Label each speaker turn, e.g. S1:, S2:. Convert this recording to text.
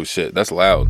S1: Oh shit, that's loud.